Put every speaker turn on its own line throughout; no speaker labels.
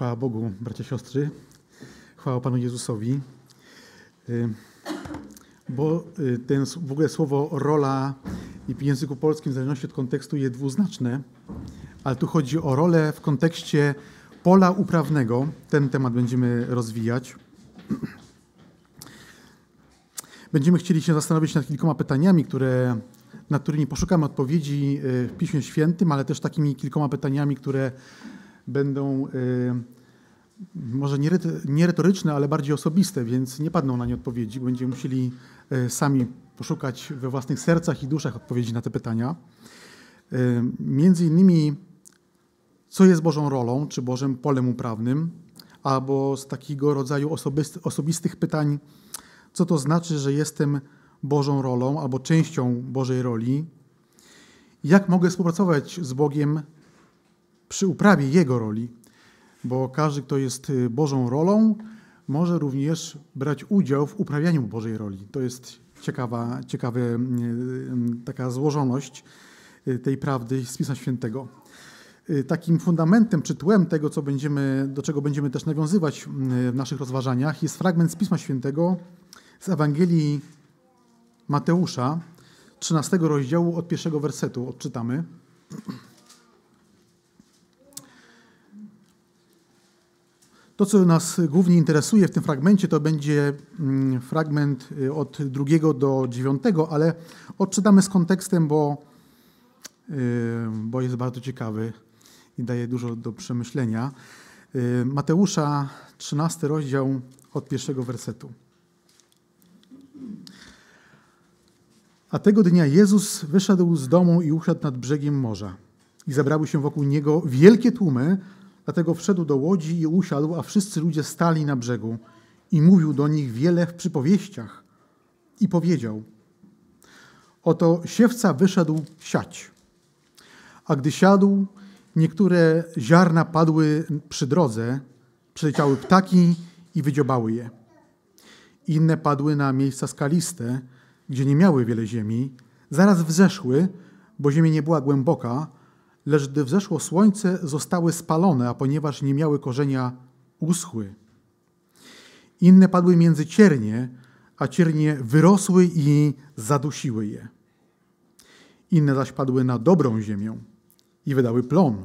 Chwała Bogu, bracia, siostry. Chwała Panu Jezusowi. Y, bo y, ten w ogóle słowo rola i w języku polskim, w zależności od kontekstu, jest dwuznaczne, ale tu chodzi o rolę w kontekście pola uprawnego. Ten temat będziemy rozwijać. Będziemy chcieli się zastanowić nad kilkoma pytaniami, które, nad którymi poszukamy odpowiedzi y, w Piśmie Świętym, ale też takimi kilkoma pytaniami, które będą może nie retoryczne, ale bardziej osobiste, więc nie padną na nie odpowiedzi. Będziemy musieli sami poszukać we własnych sercach i duszach odpowiedzi na te pytania. Między innymi, co jest Bożą rolą, czy Bożym polem uprawnym, albo z takiego rodzaju osobistych pytań, co to znaczy, że jestem Bożą rolą albo częścią Bożej roli, jak mogę współpracować z Bogiem przy uprawie Jego roli, bo każdy, kto jest y, Bożą rolą, może również brać udział w uprawianiu Bożej roli. To jest ciekawa, ciekawa y, y, taka złożoność tej prawdy z Pisma Świętego. Takim fundamentem czy tłem tego, co będziemy, do czego będziemy też nawiązywać w naszych rozważaniach, jest fragment z Pisma Świętego z Ewangelii Mateusza, 13 rozdziału od pierwszego wersetu odczytamy. To, co nas głównie interesuje w tym fragmencie, to będzie mm, fragment y, od drugiego do dziewiątego, ale odczytamy z kontekstem, bo, y, bo jest bardzo ciekawy i daje dużo do przemyślenia. Y, Mateusza, 13 rozdział od pierwszego wersetu. A tego dnia Jezus wyszedł z domu i usiadł nad brzegiem morza. I zabrały się wokół niego wielkie tłumy, Dlatego wszedł do łodzi i usiadł, a wszyscy ludzie stali na brzegu i mówił do nich wiele w przypowieściach. I powiedział: Oto siewca wyszedł siać. A gdy siadł, niektóre ziarna padły przy drodze, przyleciały ptaki i wydziobały je. Inne padły na miejsca skaliste, gdzie nie miały wiele ziemi, zaraz wzeszły, bo ziemia nie była głęboka, lecz gdy wzeszło słońce, zostały spalone, a ponieważ nie miały korzenia, uschły. Inne padły między ciernie, a ciernie wyrosły i zadusiły je. Inne zaś padły na dobrą ziemię i wydały plon.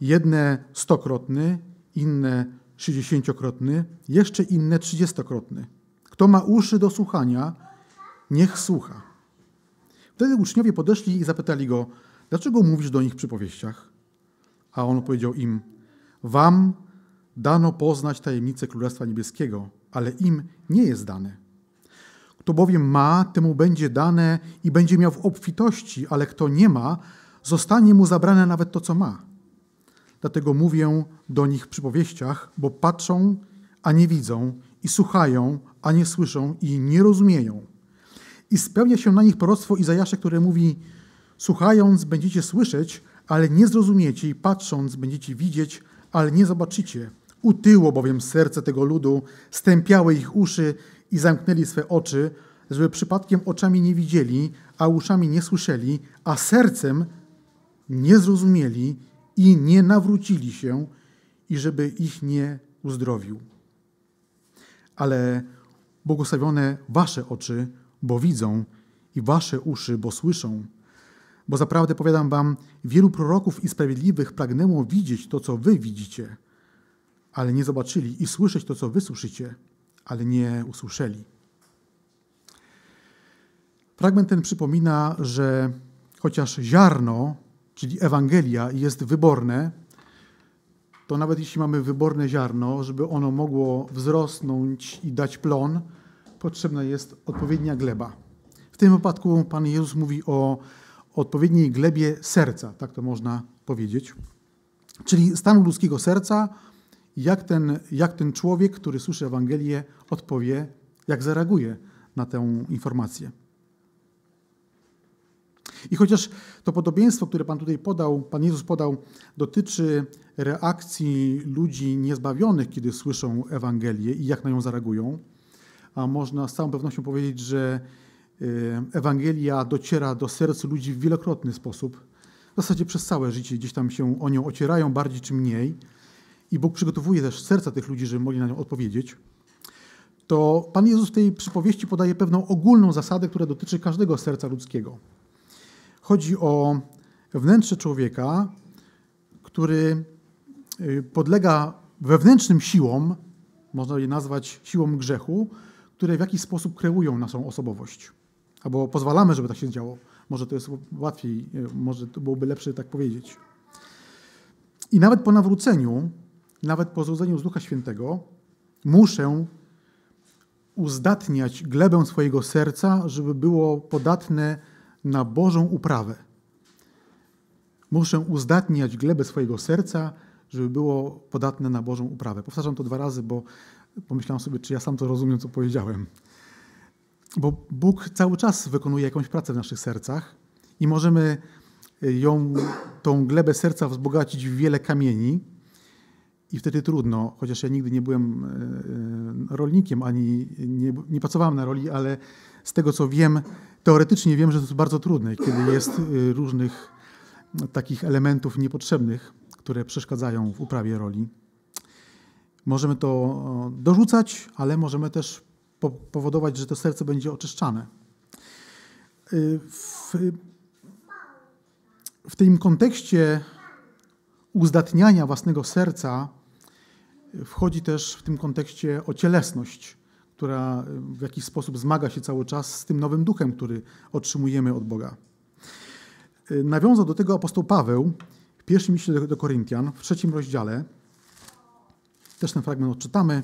Jedne stokrotny, inne sześćdziesięciokrotny, jeszcze inne trzydziestokrotny. Kto ma uszy do słuchania, niech słucha. Wtedy uczniowie podeszli i zapytali go, Dlaczego mówisz do nich przy powieściach? A on powiedział im: Wam dano poznać tajemnicę Królestwa Niebieskiego, ale im nie jest dane. Kto bowiem ma, temu będzie dane i będzie miał w obfitości, ale kto nie ma, zostanie mu zabrane nawet to, co ma. Dlatego mówię do nich przy powieściach, bo patrzą, a nie widzą, i słuchają, a nie słyszą, i nie rozumieją. I spełnia się na nich proroctwo Izajasza, które mówi: Słuchając będziecie słyszeć, ale nie zrozumiecie i patrząc będziecie widzieć, ale nie zobaczycie. Utyło bowiem serce tego ludu, stępiały ich uszy i zamknęli swe oczy, żeby przypadkiem oczami nie widzieli, a uszami nie słyszeli, a sercem nie zrozumieli i nie nawrócili się, i żeby ich nie uzdrowił. Ale błogosławione wasze oczy, bo widzą, i wasze uszy, bo słyszą. Bo zaprawdę powiadam wam, wielu proroków i sprawiedliwych pragnęło widzieć to, co wy widzicie, ale nie zobaczyli, i słyszeć to, co wy słyszycie, ale nie usłyszeli. Fragment ten przypomina, że chociaż ziarno, czyli Ewangelia, jest wyborne, to nawet jeśli mamy wyborne ziarno, żeby ono mogło wzrosnąć i dać plon, potrzebna jest odpowiednia gleba. W tym wypadku Pan Jezus mówi o odpowiedniej glebie serca, tak to można powiedzieć. Czyli stanu ludzkiego serca, jak ten, jak ten człowiek, który słyszy Ewangelię, odpowie, jak zareaguje na tę informację. I chociaż to podobieństwo, które Pan tutaj podał, Pan Jezus podał, dotyczy reakcji ludzi niezbawionych, kiedy słyszą Ewangelię i jak na nią zareagują, a można z całą pewnością powiedzieć, że Ewangelia dociera do serc ludzi w wielokrotny sposób. W zasadzie przez całe życie gdzieś tam się o nią ocierają bardziej czy mniej. i Bóg przygotowuje też serca tych ludzi, żeby mogli na nią odpowiedzieć, to Pan Jezus w tej przypowieści podaje pewną ogólną zasadę, która dotyczy każdego serca ludzkiego. Chodzi o wnętrze człowieka, który y, podlega wewnętrznym siłom, można je nazwać siłą grzechu, które w jakiś sposób kreują naszą osobowość. Albo pozwalamy, żeby tak się działo. Może to jest łatwiej, y, może to byłoby lepsze tak powiedzieć. I nawet po nawróceniu, nawet po zrodzeniu z Ducha Świętego, muszę uzdatniać glebę swojego serca, żeby było podatne na Bożą uprawę. Muszę uzdatniać glebę swojego serca, żeby było podatne na Bożą uprawę. Powtarzam to dwa razy, bo pomyślałem sobie, czy ja sam to rozumiem, co powiedziałem. Bo Bóg cały czas wykonuje jakąś pracę w naszych sercach i możemy ją, tą glebę serca wzbogacić w wiele kamieni, i wtedy trudno, chociaż ja nigdy nie byłem e, e, rolnikiem, ani nie, nie pracowałem na roli, ale z tego co wiem, teoretycznie wiem, że to jest bardzo trudne, kiedy jest e, różnych takich elementów niepotrzebnych, które przeszkadzają w uprawie roli. Możemy to dorzucać, ale możemy też powodować, że to serce będzie oczyszczane. W, w tym kontekście uzdatniania własnego serca wchodzi też w tym kontekście o cielesność, która w jakiś sposób zmaga się cały czas z tym nowym duchem, który otrzymujemy od Boga. Nawiązał do tego apostoł Paweł w pierwszym liście do Koryntian, w trzecim rozdziale. Też ten fragment odczytamy.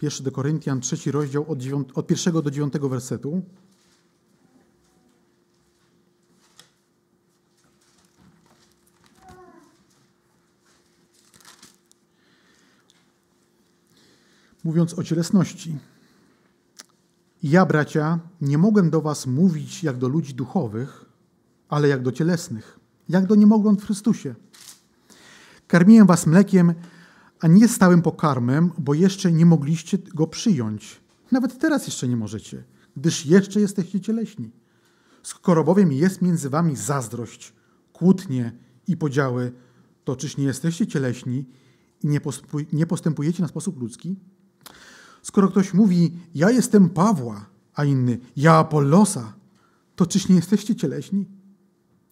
Pierwszy do Koryntian, trzeci rozdział od, dziewiąt, od pierwszego do dziewiątego wersetu. mówiąc o cielesności. Ja, bracia, nie mogłem do was mówić jak do ludzi duchowych, ale jak do cielesnych, jak do niemogąt w Chrystusie. Karmiłem was mlekiem, a nie stałym pokarmem, bo jeszcze nie mogliście go przyjąć. Nawet teraz jeszcze nie możecie, gdyż jeszcze jesteście cieleśni. Skoro bowiem jest między wami zazdrość, kłótnie i podziały, to czyż nie jesteście cieleśni i nie postępujecie na sposób ludzki? Skoro ktoś mówi, ja jestem Pawła, a inny, ja Apollosa, to czyż nie jesteście cieleśni?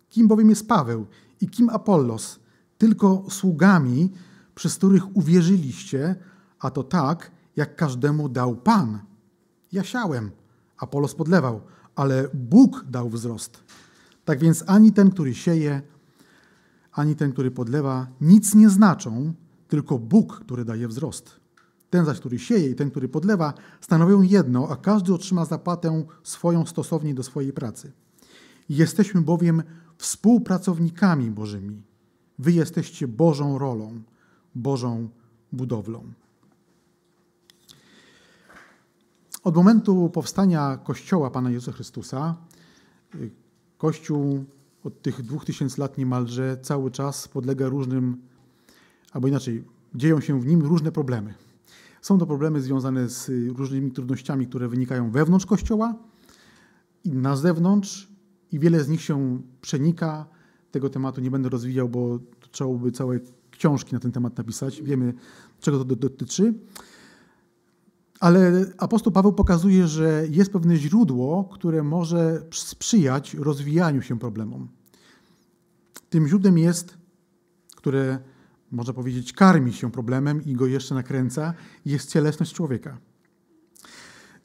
Kim bowiem jest Paweł i kim Apollos? Tylko sługami, przez których uwierzyliście, a to tak, jak każdemu dał Pan. Ja siałem, Apollos podlewał, ale Bóg dał wzrost. Tak więc ani ten, który sieje, ani ten, który podlewa, nic nie znaczą, tylko Bóg, który daje wzrost. Ten zaś, który sieje i ten, który podlewa, stanowią jedno, a każdy otrzyma zapłatę swoją stosownie do swojej pracy. Jesteśmy bowiem współpracownikami Bożymi. Wy jesteście Bożą rolą, Bożą budowlą. Od momentu powstania Kościoła Pana Jezusa Chrystusa, Kościół od tych dwóch tysięcy lat niemalże cały czas podlega różnym, albo inaczej, dzieją się w nim różne problemy. Są to problemy związane z różnymi trudnościami, które wynikają wewnątrz Kościoła i na zewnątrz, i wiele z nich się przenika. Tego tematu nie będę rozwijał, bo trzeba by całe książki na ten temat napisać. Wiemy, czego to dotyczy. Ale apostoł Paweł pokazuje, że jest pewne źródło, które może sprzyjać rozwijaniu się problemom. Tym źródłem jest, które można powiedzieć, karmi się problemem i go jeszcze nakręca, jest cielesność człowieka.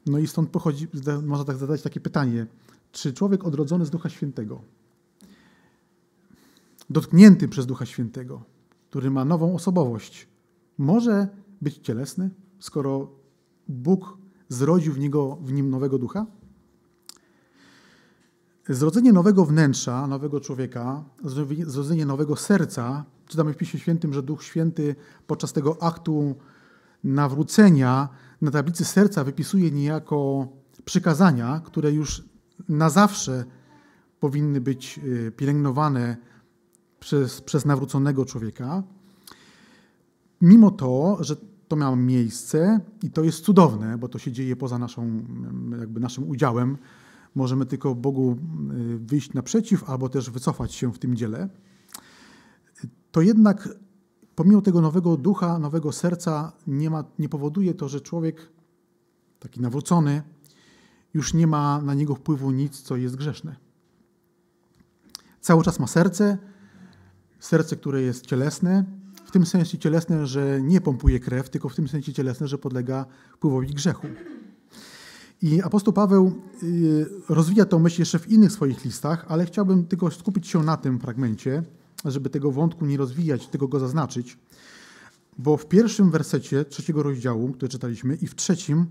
No i stąd pochodzi, można tak zadać takie pytanie, czy człowiek odrodzony z Ducha Świętego, dotknięty przez Ducha Świętego, który ma nową osobowość, może być cielesny, skoro Bóg zrodził w, niego, w nim nowego ducha? Zrodzenie nowego wnętrza, nowego człowieka, zrodzenie nowego serca Czytamy w Piśmie Świętym, że Duch Święty podczas tego aktu nawrócenia na tablicy serca wypisuje niejako przykazania, które już na zawsze powinny być y, pielęgnowane przez, przez nawróconego człowieka. Mimo to, że to miało miejsce i to jest cudowne, bo to się dzieje poza naszą, jakby naszym udziałem, możemy tylko Bogu y, wyjść naprzeciw albo też wycofać się w tym dziele to jednak pomimo tego nowego ducha, nowego serca, nie, ma, nie powoduje to, że człowiek taki nawrócony już nie ma na niego wpływu nic, co jest grzeszne. Cały czas ma serce, serce, które jest cielesne, w tym sensie cielesne, że nie pompuje krew, tylko w tym sensie cielesne, że podlega wpływowi grzechu. I apostoł Paweł y, rozwija tę myśl jeszcze w innych swoich listach, ale chciałbym tylko skupić się na tym fragmencie, żeby tego wątku nie rozwijać, tylko go zaznaczyć. Bo w pierwszym wersecie trzeciego rozdziału, który czytaliśmy, i w trzecim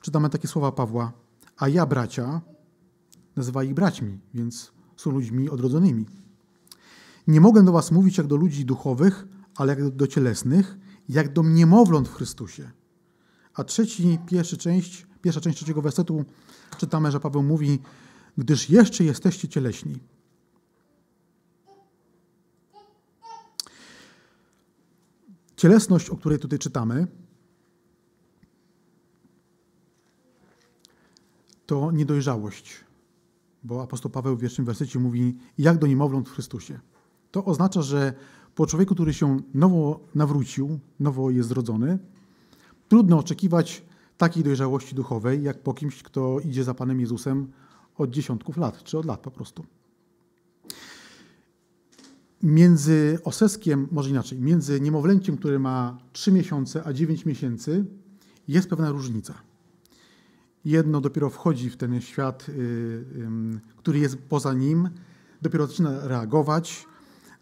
czytamy takie słowa Pawła: A ja, bracia, nazywa ich braćmi, więc są ludźmi odrodzonymi. Nie mogę do was mówić jak do ludzi duchowych, ale jak do cielesnych, jak do niemowląt w Chrystusie. A trzeci, pierwsza część, pierwsza część trzeciego wersetu czytamy, że Paweł mówi, gdyż jeszcze jesteście cieleśni. Cielesność, o której tutaj czytamy, to niedojrzałość, bo apostoł Paweł w pierwszym wersecie mówi, jak do niemowląt w Chrystusie. To oznacza, że po człowieku, który się nowo nawrócił, nowo jest zrodzony, trudno oczekiwać takiej dojrzałości duchowej, jak po kimś, kto idzie za Panem Jezusem od dziesiątków lat, czy od lat po prostu. Między oseskiem, może inaczej, między niemowlęciem, które ma 3 miesiące, a 9 miesięcy, jest pewna różnica. Jedno dopiero wchodzi w ten świat, y, który jest poza nim, dopiero zaczyna reagować,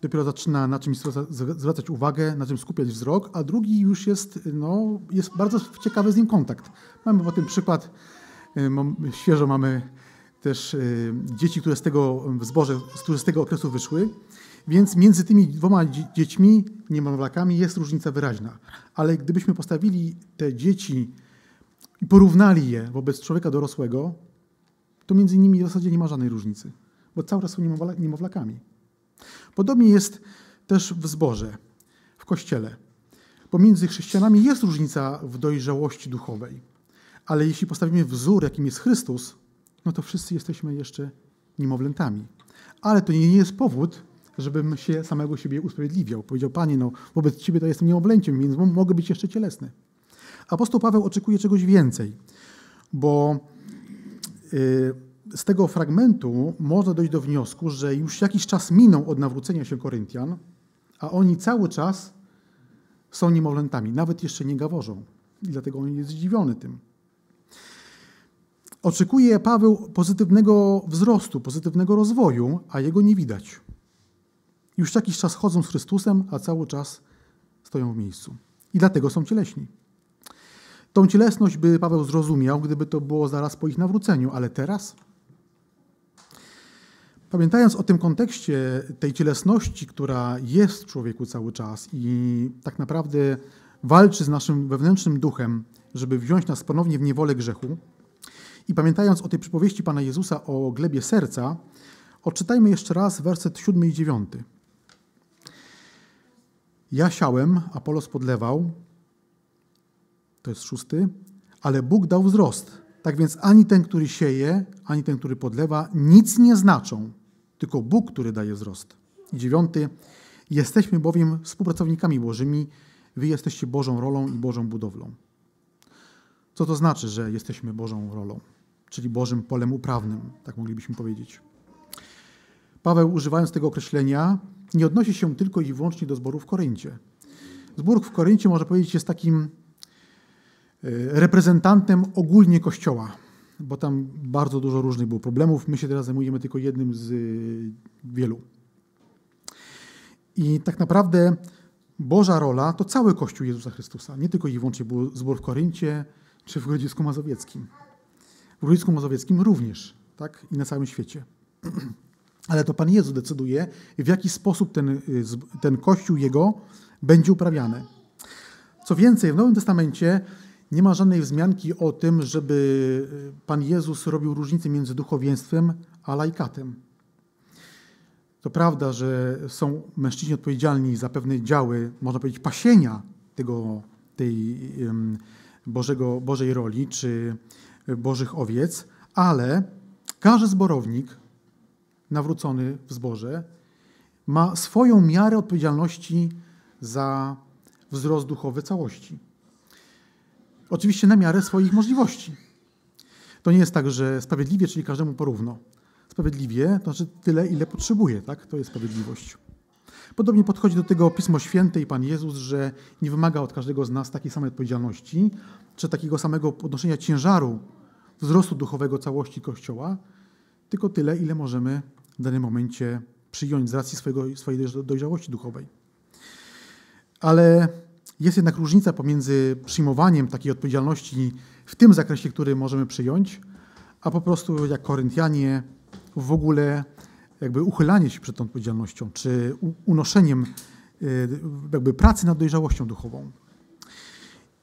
dopiero zaczyna na czymś zwracać uwagę, na czym skupiać wzrok, a drugi już jest, no, jest bardzo ciekawy z nim kontakt. Mamy potem przykład, y, świeżo mamy też y, dzieci, które z tego w zborze, które z tego okresu wyszły, więc między tymi dwoma dziećmi, niemowlakami jest różnica wyraźna. Ale gdybyśmy postawili te dzieci i porównali je wobec człowieka dorosłego, to między nimi w zasadzie nie ma żadnej różnicy, bo cały czas są niemowlakami. Podobnie jest też w zborze, w kościele. Pomiędzy chrześcijanami jest różnica w dojrzałości duchowej, ale jeśli postawimy wzór, jakim jest Chrystus, no to wszyscy jesteśmy jeszcze niemowlętami. Ale to nie jest powód, żebym się samego siebie usprawiedliwiał. Powiedział, Panie, no wobec Ciebie to jestem niemowlęciem, więc mogę być jeszcze cielesny. Apostoł Paweł oczekuje czegoś więcej, bo yy, z tego fragmentu można dojść do wniosku, że już jakiś czas minął od nawrócenia się Koryntian, a oni cały czas są niemowlętami, nawet jeszcze nie gaworzą. I dlatego on jest zdziwiony tym. Oczekuje Paweł pozytywnego wzrostu, pozytywnego rozwoju, a jego nie widać. Już jakiś czas chodzą z Chrystusem, a cały czas stoją w miejscu. I dlatego są cieleśni. Tą cielesność by Paweł zrozumiał, gdyby to było zaraz po ich nawróceniu, ale teraz Pamiętając o tym kontekście tej cielesności, która jest w człowieku cały czas i tak naprawdę walczy z naszym wewnętrznym duchem, żeby wziąć nas ponownie w niewolę grzechu, i pamiętając o tej przypowieści Pana Jezusa o glebie serca, odczytajmy jeszcze raz werset 7 i 9. Ja siałem, Apolos podlewał, to jest szósty, ale Bóg dał wzrost. Tak więc ani ten, który sieje, ani ten, który podlewa, nic nie znaczą, tylko Bóg, który daje wzrost. I dziewiąty, jesteśmy bowiem współpracownikami Bożymi, wy jesteście Bożą rolą i Bożą budowlą. Co to znaczy, że jesteśmy Bożą rolą, czyli Bożym polem uprawnym, tak moglibyśmy powiedzieć. Paweł, używając tego określenia, nie odnosi się tylko i wyłącznie do zboru w Koryncie. Zbór w Koryncie, można powiedzieć, jest takim e, reprezentantem ogólnie Kościoła bo tam bardzo dużo różnych było problemów. My się teraz zajmujemy tylko jednym z y, wielu. I tak naprawdę Boża rola to cały Kościół Jezusa Chrystusa. Nie tylko i wyłącznie był zbór w Koryncie czy w Grodzisku Mazowieckim. W Grodzisku Mazowieckim również, tak? I na całym świecie. Ale to Pan Jezus decyduje, w jaki sposób ten, y, ten Kościół Jego będzie uprawiany. Co więcej, w Nowym Testamencie nie ma żadnej wzmianki o tym, żeby Pan Jezus robił różnicę między duchowieństwem a laikatem. To prawda, że są mężczyźni odpowiedzialni za pewne działy, można powiedzieć, pasienia tego, tej Bożego, Bożej roli czy Bożych owiec, ale każdy zborownik nawrócony w zborze ma swoją miarę odpowiedzialności za wzrost duchowy całości. Oczywiście na miarę swoich możliwości. To nie jest tak, że sprawiedliwie, czyli każdemu porówno. Sprawiedliwie to znaczy tyle, ile potrzebuje, tak? To jest sprawiedliwość. Podobnie podchodzi do tego Pismo Święte i Pan Jezus, że nie wymaga od każdego z nas takiej samej odpowiedzialności, czy takiego samego podnoszenia ciężaru wzrostu duchowego całości Kościoła, tylko tyle, ile możemy w danym momencie przyjąć z racji swojego, swojej dojrzałości duchowej. Ale jest jednak różnica pomiędzy przyjmowaniem takiej odpowiedzialności w tym zakresie, który możemy przyjąć, a po prostu jak Koryntianie w ogóle jakby uchylanie się przed tą odpowiedzialnością, czy unoszeniem y, jakby pracy nad dojrzałością duchową.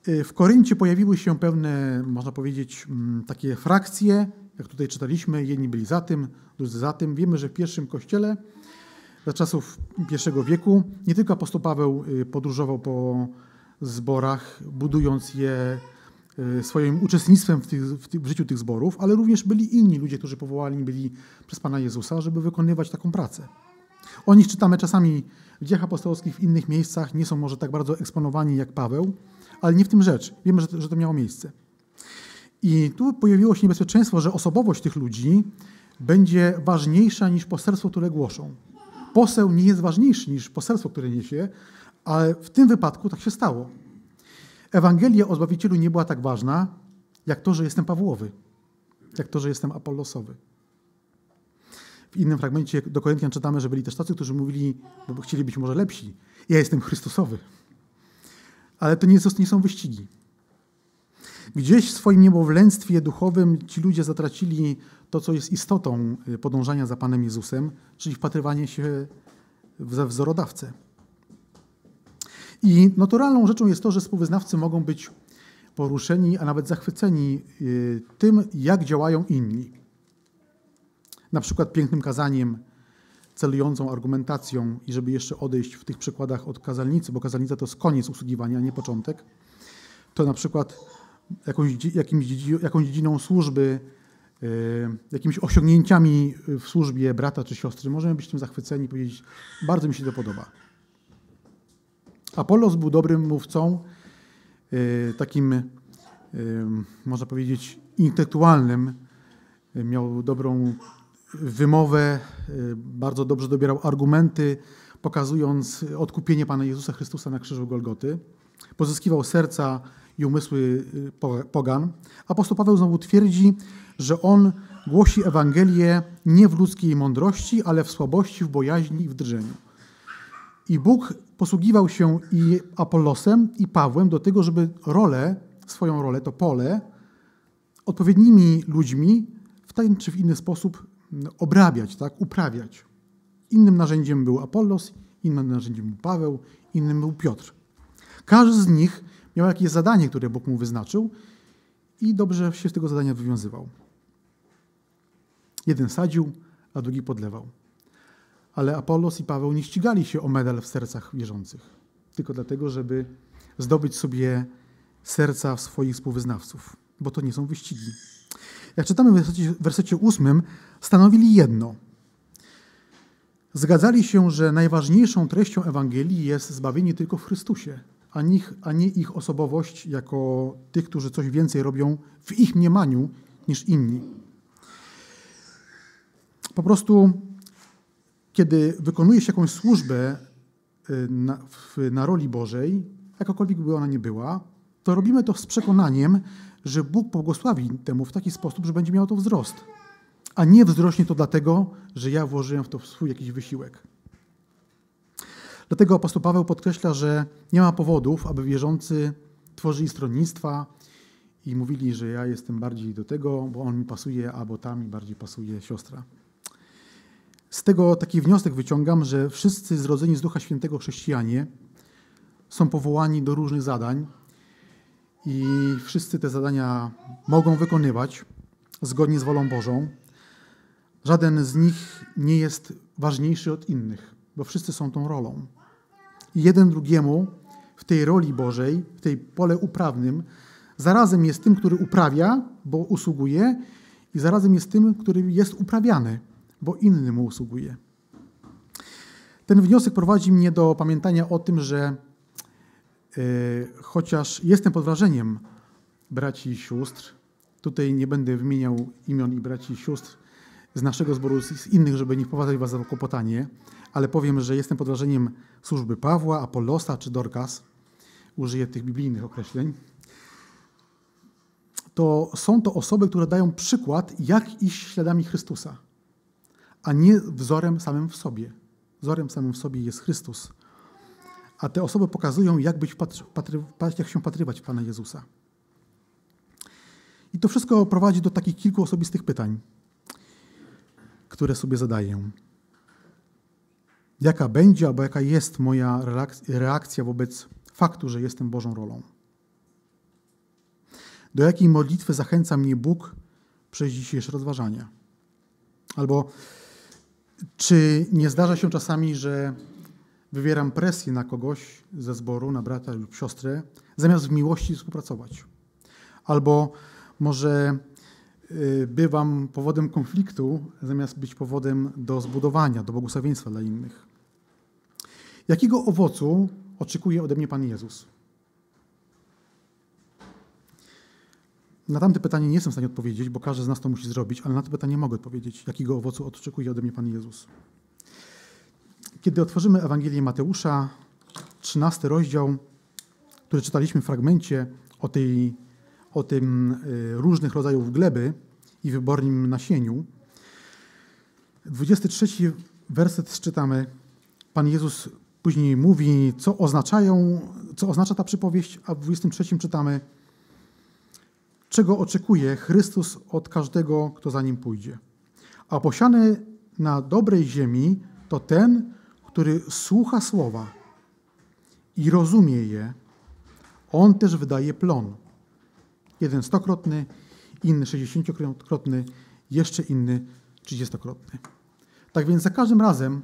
Y, w Koryncie pojawiły się pewne, można powiedzieć, mm, takie frakcje, jak tutaj czytaliśmy, jedni byli za tym, drudzy za tym. Wiemy, że w pierwszym kościele, za czasów pierwszego wieku, nie tylko apostoł Paweł y, podróżował po zborach, budując je Y, swoim uczestnictwem w, tych, w, życiu tych zborów, ale również byli inni ludzie, którzy powołani byli przez Pana Jezusa, żeby wykonywać taką pracę. O nich czytamy czasami w dziejach apostolskich, w innych miejscach, nie są może tak bardzo eksponowani jak Paweł, ale nie w tym rzecz. Wiemy, że to, że to miało miejsce. I tu pojawiło się niebezpieczeństwo, że osobowość tych ludzi będzie ważniejsza niż poselstwo, które głoszą. Poseł nie jest ważniejszy niż poselstwo, które niesie, ale w tym wypadku tak się stało. Ewangelia o Zbawicielu nie była tak ważna, jak to, że jestem Pawłowy, jak to, że jestem Apollosowy. W innym fragmencie do Koryntian czytamy, że byli też tacy, którzy mówili, bo chcieli być może lepsi. Ja jestem Chrystusowy. Ale to nie, nie są wyścigi. Gdzieś w swoim niemowlęctwie duchowym ci ludzie zatracili to, co jest istotą podążania za Panem Jezusem, czyli wpatrywanie się we wzorodawcę. I naturalną rzeczą jest to, że współwyznawcy mogą być poruszeni, a nawet zachwyceni y, tym, jak działają inni. Na przykład pięknym kazaniem, celującą argumentacją i żeby jeszcze odejść w tych przykładach od kazalnicy, bo kazalnica to jest koniec usługiwania, a nie początek, to na przykład jakąś, jakimś, jakąś dziedziną służby, y, jakimiś osiągnięciami w służbie brata czy siostry, możemy być tym zachwyceni i powiedzieć, bardzo mi się to podoba. Apollos był dobrym mówcą, e, takim, e, można powiedzieć, intelektualnym. E, miał dobrą wymowę, bardzo dobrze dobierał argumenty, pokazując odkupienie Pana Jezusa Chrystusa na krzyżu Golgoty. Pozyskiwał serca i umysły pogan. Apostoł Paweł znowu twierdzi, że on głosi Ewangelię nie w ludzkiej mądrości, ale w słabości, w bojaźni i w drżeniu. I Bóg posługiwał się i Apollosem, i Pawłem do tego, żeby rolę, swoją rolę, to pole, odpowiednimi ludźmi w ten czy w inny sposób obrabiać, tak, uprawiać. Innym narzędziem był Apollos, innym narzędziem był Paweł, innym był Piotr. Każdy z nich miał jakieś zadanie, które Bóg mu wyznaczył i dobrze się z tego zadania wywiązywał. Jeden sadził, a drugi podlewał ale Apollos i Paweł nie ścigali się o medal w sercach wierzących, tylko dlatego, żeby zdobyć sobie serca swoich współwyznawców, bo to nie są wyścigi. Jak czytamy w wersecie, w wersecie ósmym, stanowili jedno. Zgadzali się, że najważniejszą treścią Ewangelii jest zbawienie tylko w Chrystusie, a, a nie ich osobowość jako tych, którzy coś więcej robią w ich mniemaniu niż inni. Po prostu kiedy wykonuje się jakąś służbę y, na, na roli Bożej, jakakolwiek by ona nie była, to robimy to z przekonaniem, że Bóg błogosławi temu w taki sposób, że będzie miało to wzrost. A nie wzrośnie to dlatego, że ja włożyłem w to swój jakiś wysiłek. Dlatego apostoł Paweł podkreśla, że nie ma powodów, aby wierzący tworzyli stronnictwa i mówili, że ja jestem bardziej do tego, bo on mi pasuje, albo tam mi bardziej pasuje siostra. Z tego taki wniosek wyciągam, że wszyscy zrodzeni z Ducha Świętego chrześcijanie są powołani do różnych zadań i wszyscy te zadania mogą wykonywać zgodnie z wolą Bożą. Żaden z nich nie jest ważniejszy od innych, bo wszyscy są tą rolą. I jeden drugiemu w tej roli Bożej, w tej pole uprawnym, zarazem jest tym, który uprawia, bo usługuje, i zarazem jest tym, który jest uprawiany bo inny mu usługuje. Ten wniosek prowadzi mnie do pamiętania o tym, że chociaż jestem pod wrażeniem braci i sióstr, tutaj nie będę wymieniał imion i braci i sióstr z naszego zboru, z innych, żeby nie wprowadzać was w kłopotanie, ale powiem, że jestem pod wrażeniem służby Pawła, Apollosa czy Dorcas, użyję tych biblijnych określeń, to są to osoby, które dają przykład, jak iść śladami Chrystusa, a nie wzorem samym w sobie. Wzorem samym w sobie jest Chrystus. A te osoby pokazują, jak, być patry, patry, jak się patrywać w Pana Jezusa. I to wszystko prowadzi do takich kilku osobistych pytań, które sobie zadaję. Jaka będzie albo jaka jest moja reakcja wobec faktu, że jestem Bożą rolą? Do jakiej modlitwy zachęca mnie Bóg przez dzisiejsze rozważania? Albo czy nie zdarza się czasami, że wywieram presję na kogoś ze zboru, na brata lub siostrę, zamiast w miłości współpracować? Albo może y, bywam powodem konfliktu, zamiast być powodem do zbudowania, do błogosławieństwa dla innych? Jakiego owocu oczekuje ode mnie Pan Jezus? Na tamte pytanie nie jestem w stanie odpowiedzieć, bo każdy z nas to musi zrobić, ale na to pytanie mogę odpowiedzieć, jakiego owocu oczekuje ode mnie Pan Jezus. Kiedy otworzymy Ewangelię Mateusza, 13 rozdział, który czytaliśmy w fragmencie o, tej, o tym y, różnych rodzajów gleby i wybornym nasieniu, 23 werset czytamy. Pan Jezus później mówi, co oznaczają, co oznacza ta przypowieść, a w 23 czytamy, czego oczekuje Chrystus od każdego, kto za nim pójdzie. A posiany na dobrej ziemi to ten, który słucha słowa i rozumie je, on też wydaje plon. Jeden stokrotny, inny sześćdziesięciokrotny, jeszcze inny trzydziestokrotny. Tak więc za każdym razem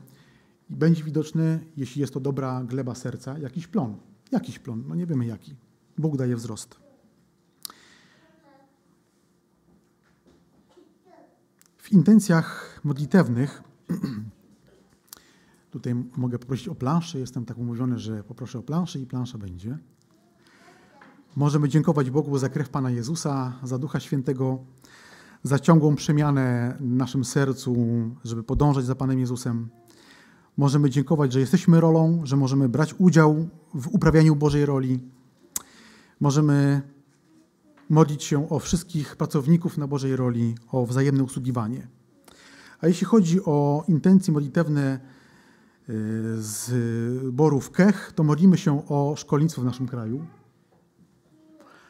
będzie widoczny, jeśli jest to dobra gleba serca, jakiś plon. Jakiś plon, no nie wiemy jaki. Bóg daje wzrost. W intencjach modlitewnych, tutaj mogę poprosić o planszę, jestem tak umówiony, że poproszę o planszę i plansza będzie. Możemy dziękować Bogu za krew Pana Jezusa, za Ducha Świętego, za ciągłą przemianę w naszym sercu, żeby podążać za Panem Jezusem. Możemy dziękować, że jesteśmy rolą, że możemy brać udział w uprawianiu Bożej roli. Możemy modlić się o wszystkich pracowników na Bożej roli, o wzajemne usługiwanie. A jeśli chodzi o intencje modlitewne y, z borów KEH, to modlimy się o szkolnictwo w naszym kraju.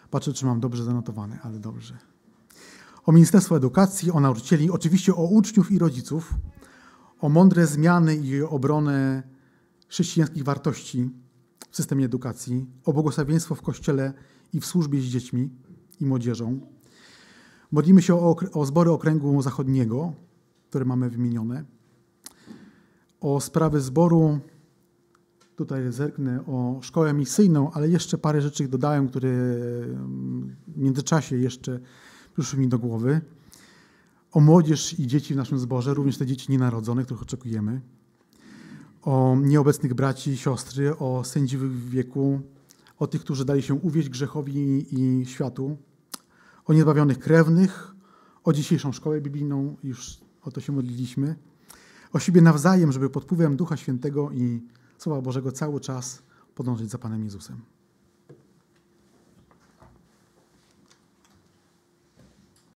Patrzę, czy mam dobrze zanotowane, ale dobrze. O Ministerstwo Edukacji, o nauczycieli, oczywiście o uczniów i rodziców, o mądre zmiany i obronę chrześcijańskich wartości w systemie edukacji, o błogosławieństwo w Kościele i w służbie z dziećmi, i młodzieżą. Modlimy się o, o zbory okręgu zachodniego, które mamy wymienione. O sprawy zboru, tutaj zerknę, o szkołę misyjną, ale jeszcze parę rzeczy dodałem, które w międzyczasie jeszcze przyszły mi do głowy. O młodzież i dzieci w naszym zborze, również te dzieci nienarodzone, których oczekujemy. O nieobecnych braci i siostry, o sędziwych w wieku, o tych, którzy dali się uwieść grzechowi i światu, o niezbawionych krewnych, o dzisiejszą szkołę biblijną, już o to się modliliśmy, o siebie nawzajem, żeby pod wpływem Ducha Świętego i Słowa Bożego cały czas podążyć za Panem Jezusem.